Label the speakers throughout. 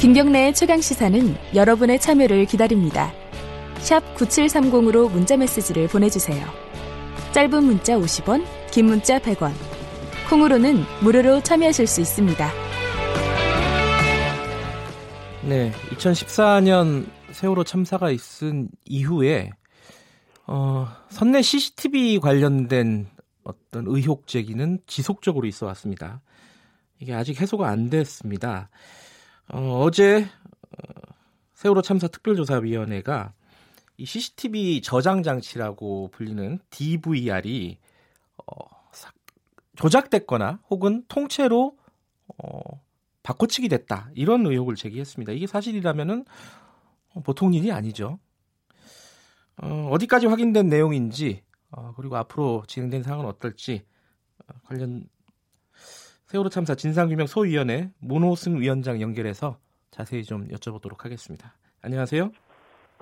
Speaker 1: 김경래의 최강 시사는 여러분의 참여를 기다립니다. 9730으로 문자 메시지를 보내주세요. 짧은 문자 50원, 긴 문자 100원. 콩으로는 무료로 참여하실 수 있습니다.
Speaker 2: 네, 2014년 세월호 참사가 있은 이후에 어, 선내 CCTV 관련된 어떤 의혹 제기는 지속적으로 있어 왔습니다. 이게 아직 해소가 안 됐습니다. 어, 어제 어, 세월호 참사 특별조사위원회가 이 CCTV 저장 장치라고 불리는 DVR이 어, 조작됐거나 혹은 통째로 어, 바꿔치기 됐다 이런 의혹을 제기했습니다. 이게 사실이라면은 보통 일이 아니죠. 어, 어디까지 확인된 내용인지 어, 그리고 앞으로 진행된 상황은 어떨지 어, 관련 세월호 참사 진상규명 소위원회 문호승 위원장 연결해서 자세히 좀 여쭤보도록 하겠습니다. 안녕하세요.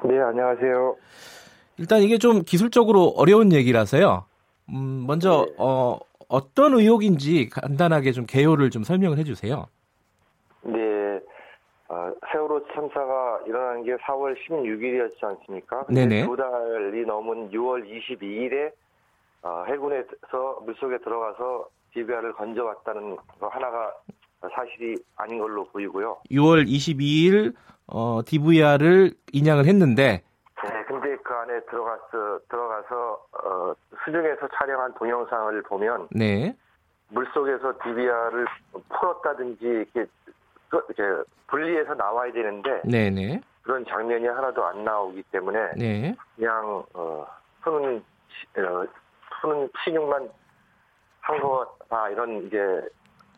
Speaker 3: 네, 안녕하세요.
Speaker 2: 일단 이게 좀 기술적으로 어려운 얘기라서요. 음, 먼저 네. 어, 어떤 의혹인지 간단하게 좀 개요를 좀 설명을 해주세요.
Speaker 3: 네, 어, 세월호 참사가 일어난 게 4월 16일이었지 않습니까?
Speaker 2: 네네.
Speaker 3: 두 달이 넘은 6월 22일에 어, 해군에서 물속에 들어가서 DVR을 건져왔다는 거 하나가 사실이 아닌 걸로 보이고요.
Speaker 2: 6월 22일 어, DVR을 인양을 했는데
Speaker 3: 네, 근데 그 안에 들어가서 들어가서 어, 수중에서 촬영한 동영상을 보면
Speaker 2: 네.
Speaker 3: 물속에서 DVR을 풀었다든지 이렇게, 이렇게 분리해서 나와야 되는데
Speaker 2: 네네. 네.
Speaker 3: 그런 장면이 하나도 안 나오기 때문에
Speaker 2: 네.
Speaker 3: 그냥 어, 푸는 어, 푸는 신용만 한 이런 이제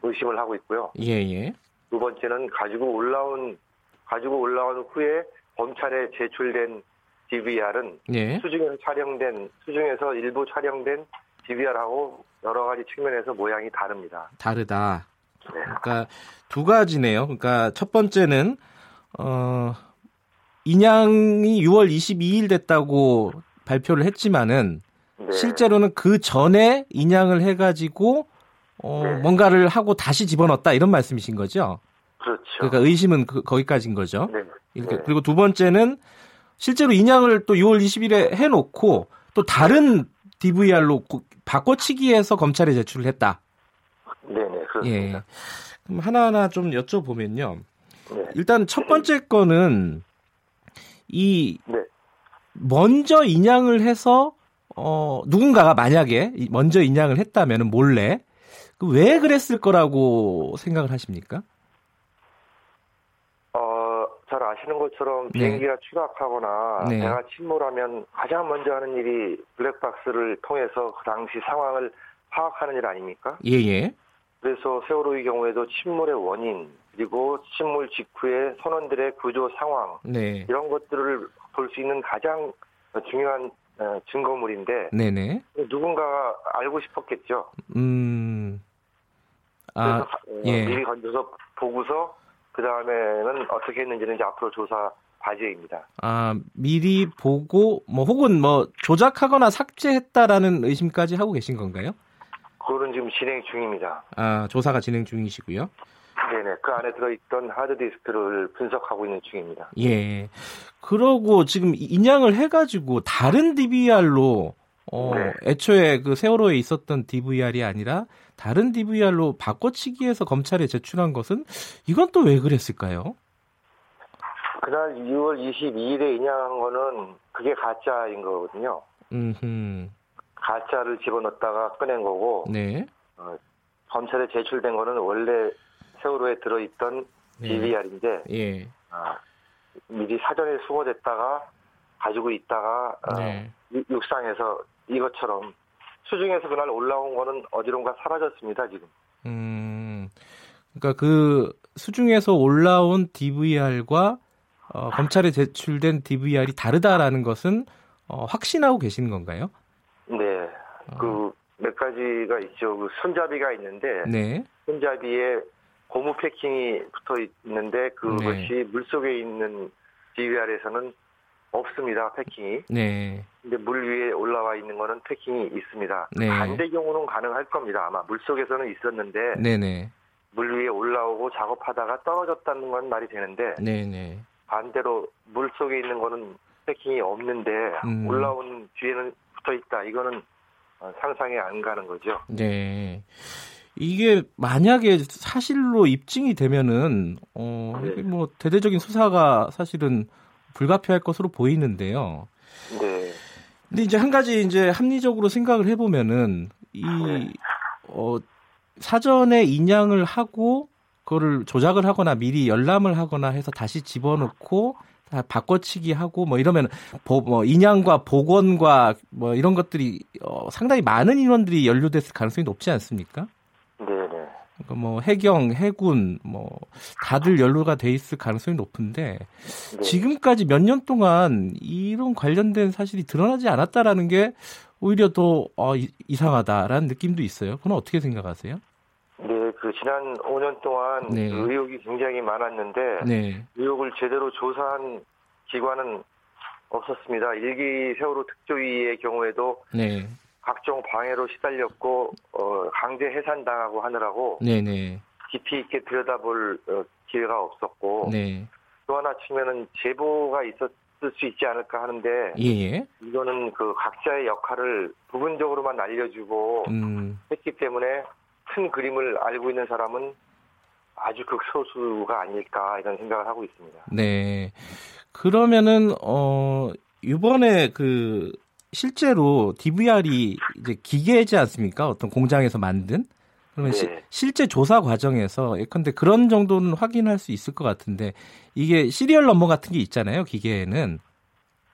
Speaker 3: 의심을 하고 있고요.
Speaker 2: 예예. 예.
Speaker 3: 두 번째는 가지고 올라온 가지고 올라온 후에 검찰에 제출된 DVR은
Speaker 2: 네.
Speaker 3: 수중에서 촬영된 수중에서 일부 촬영된 DVR하고 여러 가지 측면에서 모양이 다릅니다.
Speaker 2: 다르다. 네. 그러니까 두 가지네요. 그러니까 첫 번째는 어 인양이 6월 22일 됐다고 발표를 했지만은 네. 실제로는 그 전에 인양을 해가지고 어, 네. 뭔가를 하고 다시 집어넣었다 이런 말씀이신 거죠?
Speaker 3: 그렇죠.
Speaker 2: 그러니까 의심은 그, 거기까지인 거죠.
Speaker 3: 네.
Speaker 2: 이렇게, 네. 그리고 두 번째는 실제로 인양을 또 6월 20일에 해놓고 또 다른 DVR로 바꿔치기해서 검찰에 제출을 했다.
Speaker 3: 네네 그렇습니다.
Speaker 2: 예. 그럼 하나하나 좀 여쭤보면요. 네. 일단 첫 번째 거는 이
Speaker 3: 네.
Speaker 2: 먼저 인양을 해서 어, 누군가가 만약에 먼저 인양을 했다면 몰래 그 왜 그랬을 거라고 생각을 하십니까?
Speaker 3: 어, 잘 아시는 것처럼 네. 비행기가 추락하거나 네. 배가 침몰하면 가장 먼저 하는 일이 블랙박스를 통해서 그 당시 상황을 파악하는 일 아닙니까?
Speaker 2: 예, 예.
Speaker 3: 그래서 세월호의 경우에도 침몰의 원인 그리고 침몰 직후의 선원들의 구조 상황
Speaker 2: 네.
Speaker 3: 이런 것들을 볼 수 있는 가장 중요한 어, 증거물인데
Speaker 2: 네네.
Speaker 3: 누군가가 알고 싶었겠죠.
Speaker 2: 음.
Speaker 3: 아, 그래서 예. 미리 건져서 보고서 그 다음에는 어떻게 했는지는 이제 앞으로 조사 과제입니다.
Speaker 2: 아 미리 보고 뭐 혹은 뭐 조작하거나 삭제했다라는 의심까지 하고 계신 건가요?
Speaker 3: 그거는 지금 진행 중입니다.
Speaker 2: 아 조사가 진행 중이시고요.
Speaker 3: 네네. 그 안에 들어있던 하드디스크를 분석하고 있는 중입니다.
Speaker 2: 예. 그러고 지금 인양을 해가지고 다른 DVR로 어, 네. 애초에 그 세월호에 있었던 DVR이 아니라 다른 DVR로 바꿔치기해서 검찰에 제출한 것은 이건 또 왜 그랬을까요?
Speaker 3: 그날 6월 22일에 인양한 거는 그게 가짜인 거거든요.
Speaker 2: 음.
Speaker 3: 가짜를 집어넣었다가 꺼낸 거고.
Speaker 2: 네.
Speaker 3: 어, 검찰에 제출된 거는 원래 세월호에 들어있던 네. DVR인데
Speaker 2: 예.
Speaker 3: 아, 미리 사전에 수거됐다가 가지고 있다가 어, 네. 어, 육상에서 이것처럼 수중에서 그날 올라온 거는 어디론가 사라졌습니다 지금.
Speaker 2: 음, 그러니까 그 수중에서 올라온 DVR과 어, 검찰에 제출된 DVR이 다르다라는 것은 어, 확신하고 계시는 건가요?
Speaker 3: 네, 어. 그몇 가지가 있죠. 그 손잡이가 있는데
Speaker 2: 네.
Speaker 3: 손잡이에 고무 패킹이 붙어 있는데 그것이 네. 물 속에 있는 DVR에서는 없습니다. 패킹이.
Speaker 2: 네.
Speaker 3: 근데 물 위에 올라와 있는 거는 패킹이 있습니다.
Speaker 2: 네.
Speaker 3: 반대 경우는 가능할 겁니다. 아마 물 속에서는 있었는데
Speaker 2: 네네.
Speaker 3: 물 위에 올라오고 작업하다가 떨어졌다는 건 말이 되는데
Speaker 2: 네네.
Speaker 3: 반대로 물 속에 있는 거는 패킹이 없는데 음. 올라온 뒤에는 붙어 있다. 이거는 어, 상상이 안 가는 거죠.
Speaker 2: 네. 이게 만약에 사실로 입증이 되면은 어 네. 뭐 대대적인 수사가 사실은 불가피할 것으로 보이는데요.
Speaker 3: 네.
Speaker 2: 근데 이제 한 가지 이제 합리적으로 생각을 해보면은 이 네. 어, 사전에 인양을 하고 그거를 조작을 하거나 미리 열람을 하거나 해서 다시 집어넣고 바꿔치기 하고 뭐 이러면 보, 뭐 인양과 복원과 뭐 이런 것들이 어, 상당히 많은 인원들이 연루됐을 가능성이 높지 않습니까? 그러니까 뭐 해경, 해군 뭐 다들 연루가 돼 있을 가능성이 높은데 네. 지금까지 몇 년 동안 이런 관련된 사실이 드러나지 않았다라는 게 오히려 더 어, 이상하다라는 느낌도 있어요. 그건 어떻게 생각하세요?
Speaker 3: 네, 그 지난 5년 동안 네. 그 의혹이 굉장히 많았는데 네. 의혹을 제대로 조사한 기관은 없었습니다. 일기 세월호 특조위의 경우에도 네. 각종 방해로 시달렸고 어, 강제 해산당하고 하느라고 네네. 네. 깊이 있게 들여다볼 어, 기회가 없었고 네. 또 하나 측면은 제보가 있었 수 있지 않을까 하는데 예. 이거는 그 각자의 역할을 부분적으로만 알려주고 음. 했기 때문에 큰 그림을 알고 있는 사람은 아주 극소수가 아닐까 이런 생각을 하고 있습니다.
Speaker 2: 네. 그러면은 어 이번에 그 실제로 DVR이 이제 기계지 않습니까? 어떤 공장에서 만든 그러면 네. 시, 실제 조사 과정에서 예컨대 그런 정도는 확인할 수 있을 것 같은데 이게 serial number 같은 게 있잖아요 기계에는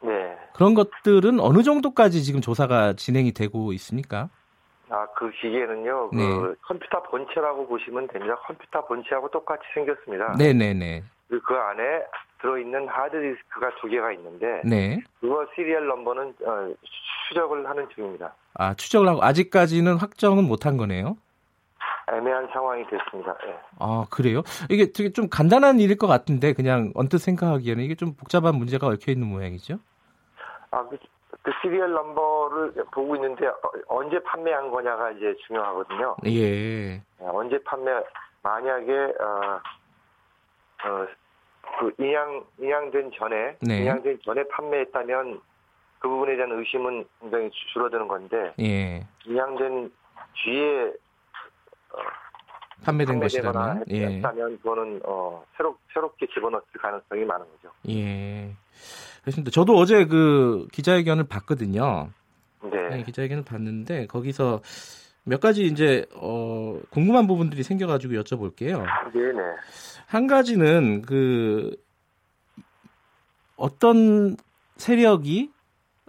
Speaker 3: 네.
Speaker 2: 그런 것들은 어느 정도까지 지금 조사가 진행이 되고 있습니까?
Speaker 3: 아, 그 기계는요, 그 네. 그 컴퓨터 본체라고 보시면 됩니다. 컴퓨터 본체하고 똑같이 생겼습니다.
Speaker 2: 네네네.
Speaker 3: 그, 그 안에 들어있는 하드디스크가 두 개가 있는데, 네. 그거 serial number는 어, 추적을 하는 중입니다.
Speaker 2: 아, 추적을 하고, 아직까지는 확정은 못한 거네요?
Speaker 3: 애매한 상황이 됐습니다. 네.
Speaker 2: 아, 그래요? 이게 되게 좀 간단한 일일 것 같은데, 그냥 언뜻 생각하기에는 이게 좀 복잡한 문제가 얽혀 있는 모양이죠?
Speaker 3: 아, 그, 그 시리얼 넘버를 보고 있는데 어, 언제 판매한 거냐가 이제 중요하거든요.
Speaker 2: 예. 네,
Speaker 3: 언제 판매 만약에 어, 어, 그 인양 인양된 전에 네. 인양된 전에 판매했다면 그 부분에 대한 의심은 굉장히 줄어드는 건데 예. 인양된 뒤에 어,
Speaker 2: 판매된 것이라면
Speaker 3: 예. 했다면 그거는 어, 새로 새롭게 집어넣을 가능성이 많은 거죠.
Speaker 2: 예. 그렇습니다. 저도 어제 그 기자회견을 봤거든요.
Speaker 3: 네. 네
Speaker 2: 기자회견을 봤는데 거기서 몇 가지 이제 어 궁금한 부분들이 생겨가지고 여쭤볼게요.
Speaker 3: 네네.
Speaker 2: 한 가지는 그 어떤 세력이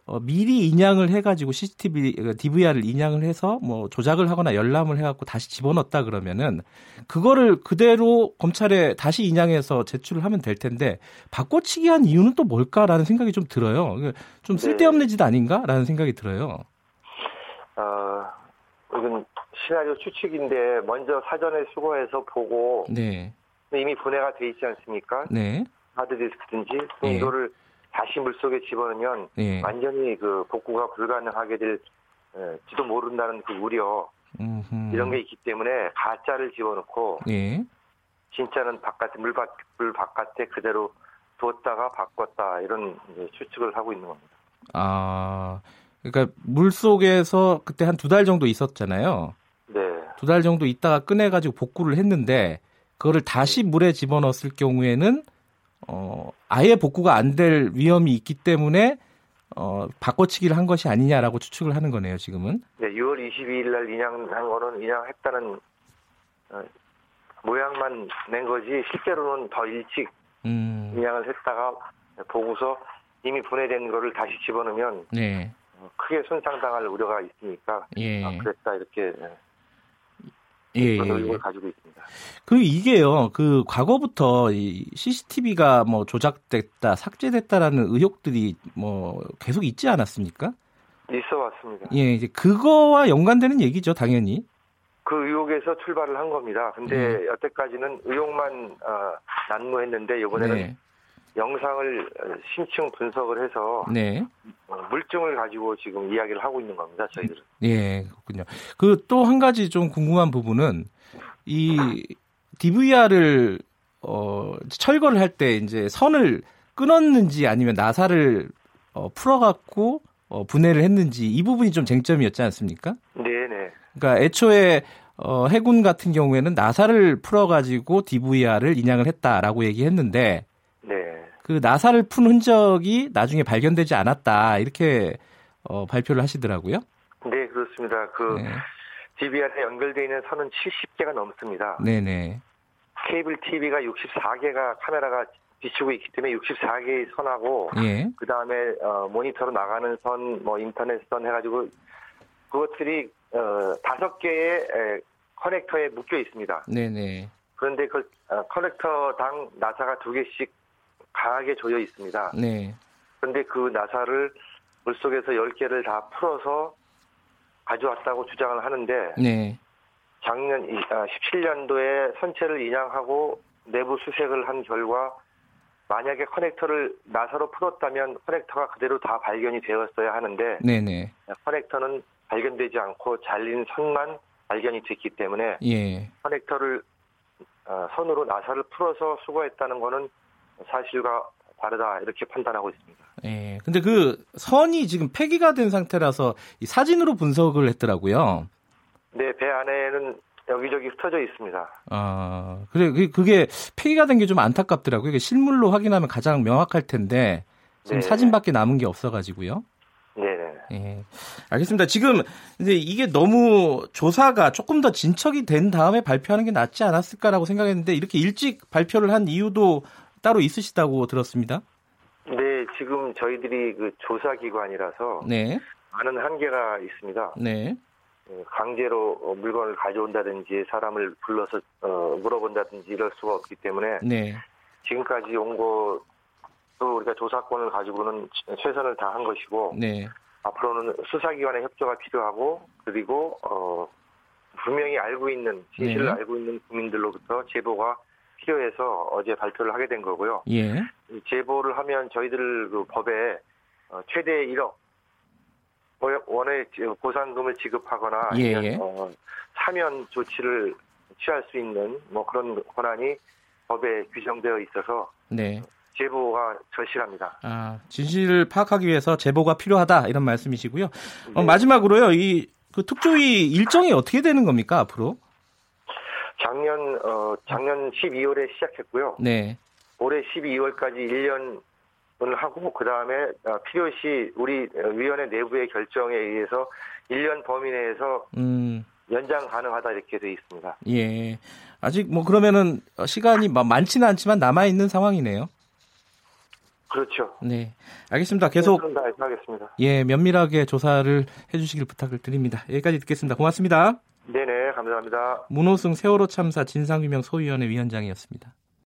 Speaker 2: 어, 미리 인양을 해가지고 CCTV, DVR을 그 인양을 해서 뭐 조작을 하거나 열람을 해갖고 다시 집어넣었다 그러면은 그거를 그대로 검찰에 다시 인양해서 제출을 하면 될 텐데 바꿔치기 한 이유는 또 뭘까라는 생각이 좀 들어요. 좀 네. 쓸데없는 짓 아닌가라는 생각이 들어요.
Speaker 3: 어, 이건 시나리오 추측인데 먼저 사전에 수거해서 보고
Speaker 2: 네.
Speaker 3: 이미 분해가 돼 있지 않습니까?
Speaker 2: 네.
Speaker 3: 하드디스크든지 네. 이거를 다시 물속에 집어넣으면 예. 완전히 그 복구가 불가능하게 될지도 모른다는 그 우려 음흠. 이런 게 있기 때문에 가짜를 집어넣고
Speaker 2: 예.
Speaker 3: 진짜는 바깥에 물, 밖, 물 바깥에 그대로 두었다가 바꿨다 이런 추측을 하고 있는 겁니다.
Speaker 2: 아, 그러니까 물 속에서 그때 한 두 달 정도 있었잖아요.
Speaker 3: 네.
Speaker 2: 두 달 정도 있다가 꺼내가지고 복구를 했는데 그거를 다시 물에 집어넣었을 경우에는 어, 아예 복구가 안 될 위험이 있기 때문에 어, 바꿔치기를 한 것이 아니냐라고 추측을 하는 거네요, 지금은.
Speaker 3: 네, 6월 22일 날 인양한 거는 인양했다는 어, 모양만 낸 거지 실제로는 더 일찍 음. 인양을 했다가 보고서 이미 분해된 거를 다시 집어넣으면
Speaker 2: 네.
Speaker 3: 어, 크게 손상당할 우려가 있으니까
Speaker 2: 예.
Speaker 3: 아, 그랬다 이렇게 네.
Speaker 2: 예,
Speaker 3: 그런 의혹을 예. 가지고 있습니다.
Speaker 2: 그 이게요, 그 과거부터 이 CCTV가 뭐 조작됐다, 삭제됐다라는 의혹들이 뭐 계속 있지 않았습니까?
Speaker 3: 있어 왔습니다.
Speaker 2: 예, 이제 그거와 연관되는 얘기죠, 당연히.
Speaker 3: 그 의혹에서 출발을 한 겁니다. 근데 네. 여태까지는 의혹만 어, 난무했는데 이번에는 네. 영상을 심층 분석을 해서
Speaker 2: 네.
Speaker 3: 어, 물증을 가지고 지금 이야기를 하고 있는 겁니다. 저희들은.
Speaker 2: 예, 그렇군요. 그 또 한 가지 좀 궁금한 부분은 이 DVR을 어, 철거를 할 때 이제 선을 끊었는지 아니면 나사를 어, 풀어갖고 어, 분해를 했는지 이 부분이 좀 쟁점이었지 않습니까?
Speaker 3: 네네.
Speaker 2: 그러니까 애초에 어, 해군 같은 경우에는 나사를 풀어가지고 DVR을 인양을 했다라고 얘기했는데 네. 그 나사를 푼 흔적이 나중에 발견되지 않았다 이렇게 어, 발표를 하시더라고요.
Speaker 3: 네 그렇습니다. 그 네. DVR에 연결되어 있는 선은 70개가 넘습니다. 네네. 케이블 TV가 64개가 카메라가 비추고 있기 때문에 64개의 선하고 예. 그 다음에 어, 모니터로 나가는 선, 뭐 인터넷 선 해가지고 그것들이 어, 다섯 개의 에, 커넥터에 묶여 있습니다. 네네. 그런데 그 어, 커넥터당 나사가 두 개씩 강하게 조여 있습니다. 네. 그런데 그 나사를 물속에서 10개를 다 풀어서 가져왔다고 주장을 하는데 네. 작년 17년도에 아, 선체를 인양하고 내부 수색을 한 결과 만약에 커넥터를 나사로 풀었다면 커넥터가 그대로 다 발견이 되었어야 하는데 네네. 커넥터는 발견되지 않고 잘린 선만 발견이 됐기 때문에 예. 커넥터를 어, 선으로 나사를 풀어서 수거했다는 것은 사실과 다르다 이렇게 판단하고 있습니다.
Speaker 2: 예. 근데 그 선이 지금 폐기가 된 상태라서 사진으로 분석을 했더라고요.
Speaker 3: 네, 배 안에는 여기저기 흩어져 있습니다.
Speaker 2: 아, 그래, 그게 폐기가 된 게 좀 안타깝더라고요. 이게 실물로 확인하면 가장 명확할 텐데, 지금 네. 사진밖에 남은 게 없어가지고요.
Speaker 3: 네네.
Speaker 2: 예. 알겠습니다. 지금 이제 이게 너무 조사가 조금 더 진척이 된 다음에 발표하는 게 낫지 않았을까라고 생각했는데 이렇게 일찍 발표를 한 이유도 따로 있으시다고 들었습니다.
Speaker 3: 네, 지금 저희들이 그 조사 기관이라서 네. 많은 한계가 있습니다. 네. 예, 강제로 어, 물건을 가져온다든지 사람을 불러서 어, 물어본다든지 이럴 수가 없기 때문에 네. 지금까지 온거 또 우리가 조사권을 가지고는 최선을 다한 것이고 네. 앞으로는 수사기관의 협조가 필요하고 그리고 어, 분명히 알고 있는 진실을 네. 알고 있는 국민들로부터 제보가 필요해서 어제 발표를 하게 된 거고요. 예. 제보를 하면 저희들 그 법에 어, 최대 1억 원의 보상금을 지급하거나 예. 아니면 어, 사면 조치를 취할 수 있는 뭐 그런 권한이 법에 규정되어 있어서 네. 제보가 절실합니다.
Speaker 2: 아, 진실을 파악하기 위해서 제보가 필요하다 이런 말씀이시고요. 어, 네. 어, 마지막으로요, 이 그 특조위 일정이 어떻게 되는 겁니까 앞으로?
Speaker 3: 작년 어 작년 12월에 시작했고요. 네. 올해 12월까지 1년을 하고 그 다음에 어, 필요시 우리 위원회 내부의 결정에 의해서 1년 범위 내에서 음. 연장 가능하다 이렇게 돼 있습니다.
Speaker 2: 예. 아직 뭐 그러면은 시간이 많지는 않지만 남아 있는 상황이네요.
Speaker 3: 그렇죠.
Speaker 2: 네. 알겠습니다. 계속
Speaker 3: 하겠습니다.
Speaker 2: 예, 면밀하게 조사를 해 주시길 부탁을 드립니다. 여기까지 듣겠습니다. 고맙습니다.
Speaker 3: 네네, 감사합니다.
Speaker 2: 문호승 세월호 참사 진상규명 소위원회 위원장이었습니다.